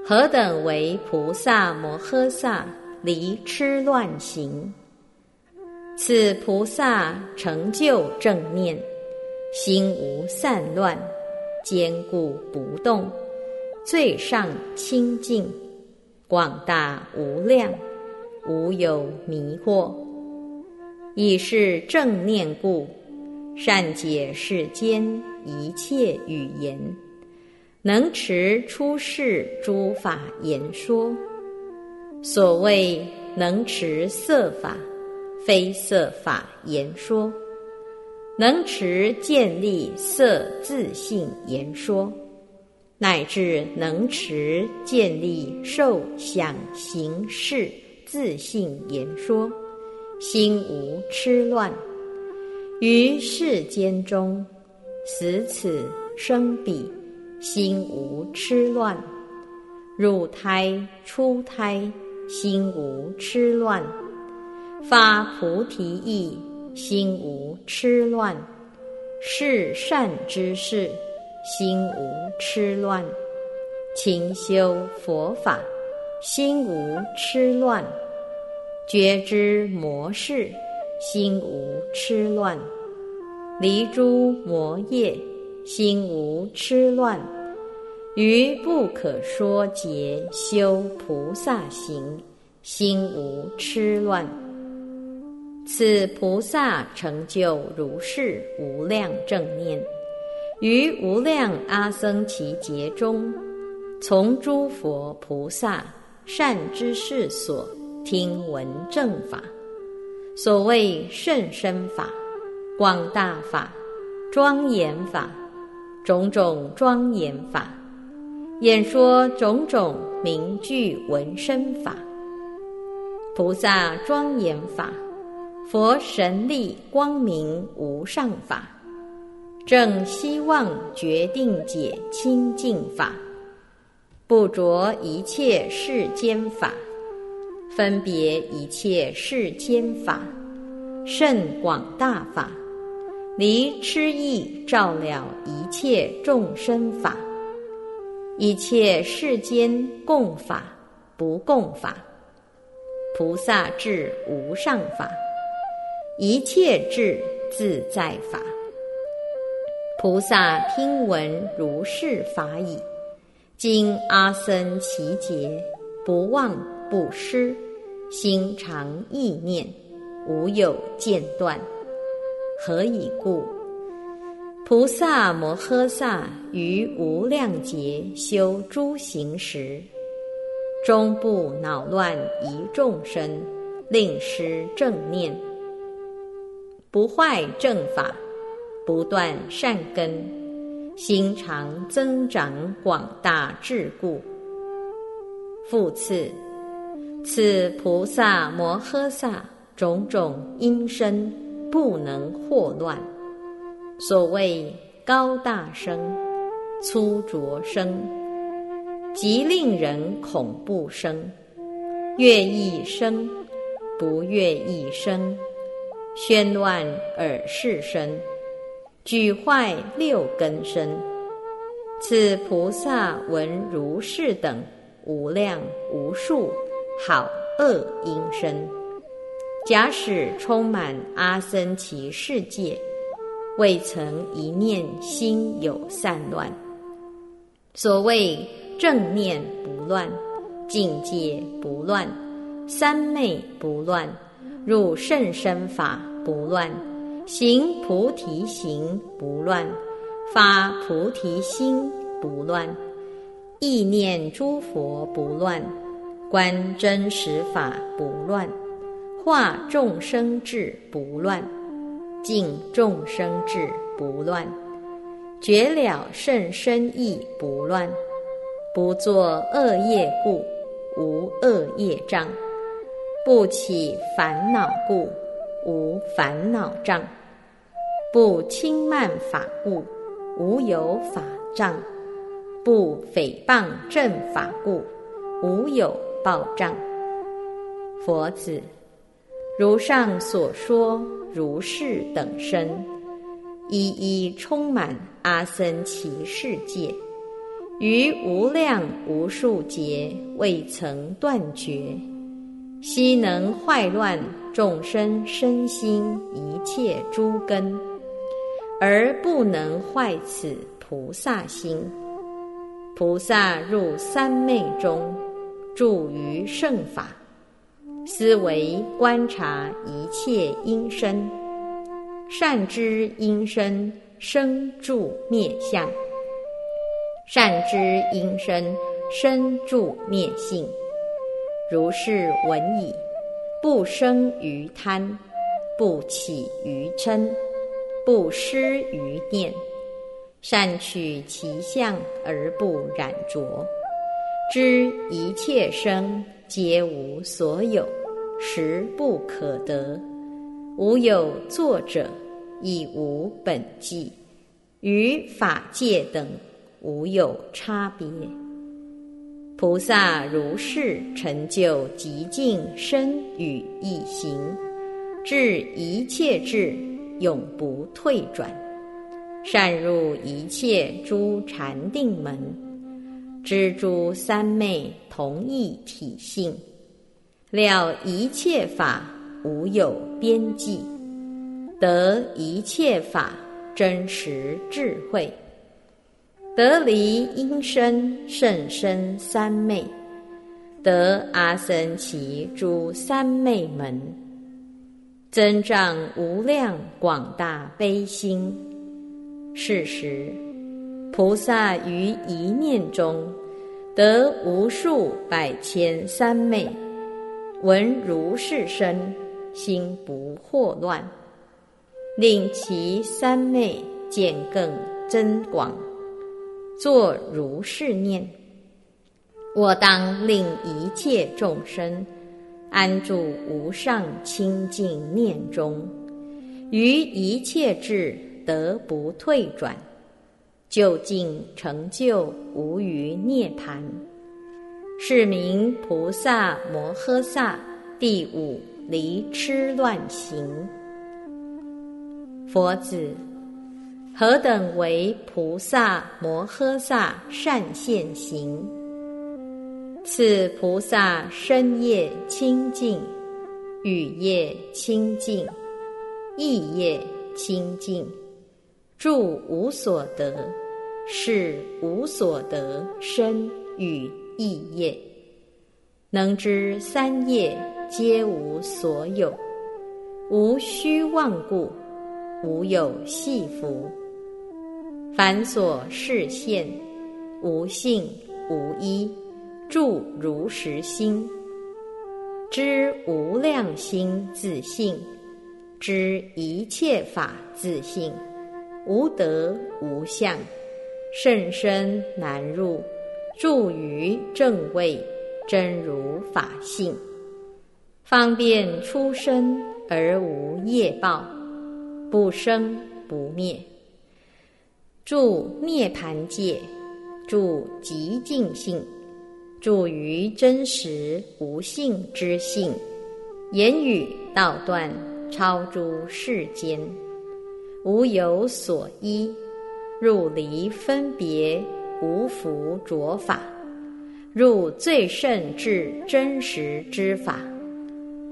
何等为菩萨摩诃萨离痴乱行？此菩萨成就正念，心无散乱，坚固不动，最上清净，广大无量，无有迷惑。以是正念故，善解世间一切语言，能持出世诸法言说。所谓能持色法、非色法言说，能持建立色自性言说，乃至能持建立受想行识自性言说。心无痴乱，于世间中，死此生彼，心无痴乱；入胎出胎，心无痴乱；发菩提意，心无痴乱；是善之事，心无痴乱；勤修佛法，心无痴乱。觉知魔事，心无痴乱；离诸魔业，心无痴乱。于不可说劫修菩萨行，心无痴乱。此菩萨成就如是无量正念，于无量阿僧祇劫中，从诸佛菩萨善知识所。听闻正法，所谓甚深法、广大法、庄严法，种种庄严法，演说种种名句闻声法，菩萨庄严法，佛神力光明无上法，正希望决定解清净法，不着一切世间法。分别一切世间法，甚广大法，离痴意照了一切众生法，一切世间共法不共法，菩萨智无上法，一切智自在法，菩萨听闻如是法已，今阿僧祇劫，不忘不失，心常意念，无有间断。何以故？菩萨摩诃萨于无量劫修诸行时，终不恼乱一众生，令失正念，不坏正法，不断善根。心常增长广大智故。复次，此菩萨摩诃萨种种因身不能惑乱。所谓高大声、粗浊声，极令人恐怖声；乐意声、不乐意声，喧乱耳视声。举坏六根身，此菩萨闻如是等无量无数好恶因身，假使充满阿僧祇世界，未曾一念心有散乱。所谓正念不乱，境界不乱，三昧不乱，入甚深法不乱。行菩提行不乱，发菩提心不乱，意念诸佛不乱，观真实法不乱，化众生智不乱，净众生智不乱，绝了甚深意不乱，不作恶业故无恶业障，不起烦恼故。无烦恼障，不轻慢法故，无有法障；不诽谤正法故，无有报障。佛子，如上所说，如是等身，一一充满阿僧祇世界，于无量无数劫未曾断绝，悉能坏乱。众生身心一切诸根，而不能坏此菩萨心。菩萨入三昧中，住于圣法，思维观察一切因身，善知因身生住灭相，善知因身生住灭性，如是闻已。不生于贪，不起于嗔，不失于念，善取其相而不染着，知一切生皆无所有，实不可得，无有作者，亦无本际，与法界等无有差别。菩萨如是成就极尽身语意行，至一切智，永不退转，善入一切诸禅定门，知诸三昧同一体性，了一切法无有边际，得一切法真实智慧。得离因身甚深三昧，得阿僧祇诸三昧门，增长无量广大悲心。是时，菩萨于一念中得无数百千三昧，闻如是声，心不惑乱，令其三昧见更增广。作如是念：我当令一切众生安住无上清净念中，于一切智得不退转，究竟成就无余涅盘。是名菩萨摩诃萨第五离痴乱行。佛子。何等为菩萨摩诃萨善现行？此菩萨身业清净，语业清净，意业清净，住无所得，是无所得身。与意业，能知三业皆无所有，无虚妄故，无有系福。凡所示现，无性无一，住如实心。知无量心自性，知一切法自性，无得无相，甚深难入，住于正位，真如法性，方便出生而无业报，不生不灭，住涅盘界，住极静性。住于真实无性之性，言语道断超诸世间，无有所依，入离分别无福着法，入最甚至真实之法，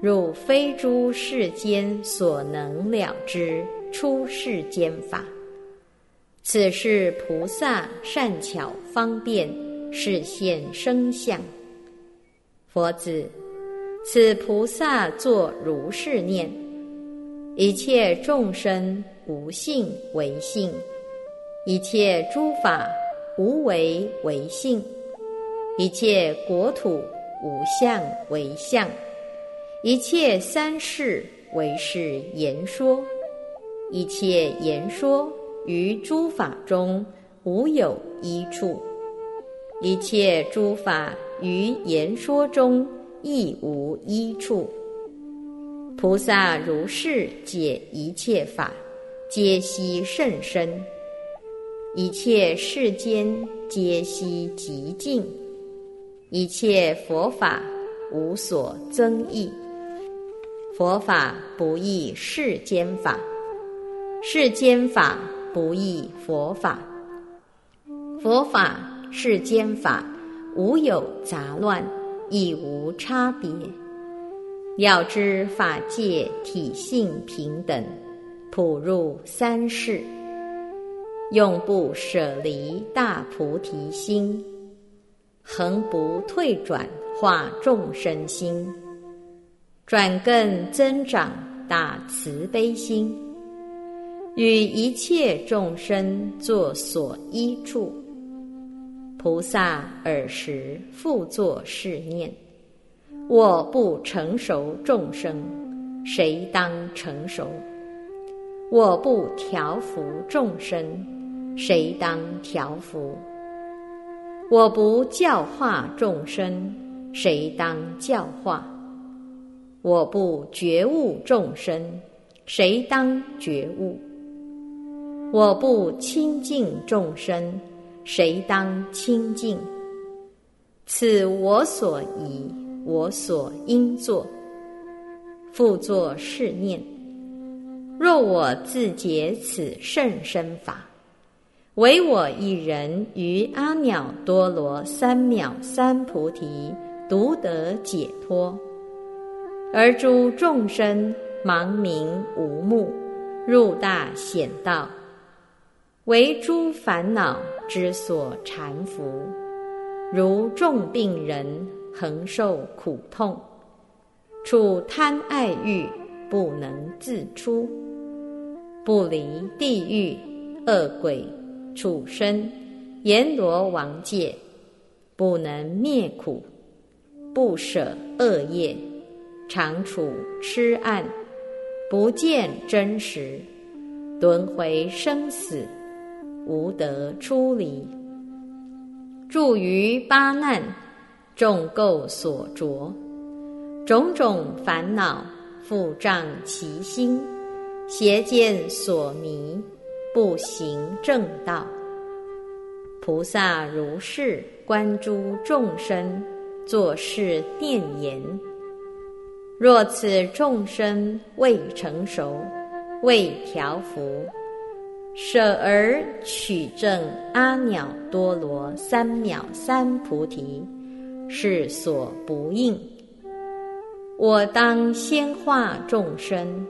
入非诸世间所能了之出世间法。此是菩萨善巧方便。是现生相，佛子，此菩萨作如是念：一切众生无性为性，一切诸法无为为性，一切国土无相为相，一切三世为是言说，一切言说于诸法中无有一处。一切诸法于言说中亦无一处。菩萨如是解一切法，皆悉甚深；一切世间皆悉极静；一切佛法无所增益。佛法不异世间法，世间法不异佛法，佛法。世间法无有杂乱，亦无差别。要知法界体性平等，普入三世，永不舍离大菩提心，恒不退转化众生心，转更增长大慈悲心，与一切众生作所依处。菩萨尔时复作是念：我不成熟众生，谁当成熟？我不调伏众生，谁当调伏？我不教化众生，谁当教化？我不觉悟众生，谁当觉悟？我不清净众生。谁当清净？此我所宜，我所应作。复作是念：若我自解此甚深法，唯我一人于阿耨多罗三藐三菩提独得解脱，而诸众生盲明无目，入大显道。为诸烦恼之所缠缚，如重病人恒受苦痛，处贪爱欲不能自出，不离地狱恶鬼畜生阎罗王界，不能灭苦，不舍恶业，常处痴暗，不见真实，轮回生死。无得出离，住于八难，众垢所着，种种烦恼覆障其心，邪见所迷，不行正道。菩萨如是观诸众生，作是念言：若此众生未成熟，未调伏。舍而取正阿耨多罗三藐三菩提，是所不应。我当先化众生，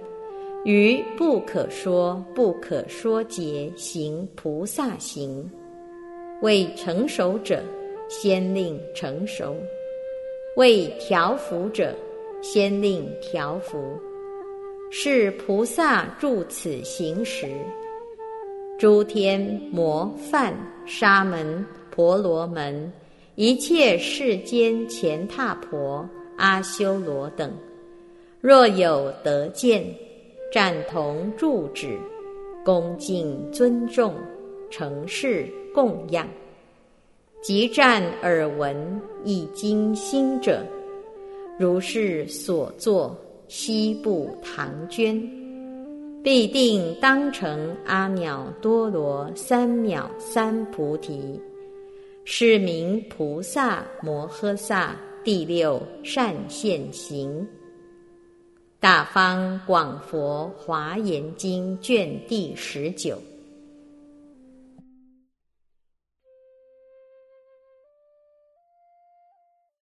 于不可说不可说劫行菩萨行，未成熟者，先令成熟；为调伏者，先令调伏。是菩萨住此行时，诸天魔梵沙门婆罗门，一切世间乾闼婆阿修罗等，若有得见，赞同住止，恭敬尊重，承事供养，即占耳闻以经心者，如是所作。西部唐娟，必定当成阿耨多罗三藐三菩提，是名菩萨摩诃萨第六善现行。大方广佛华严经卷第十九。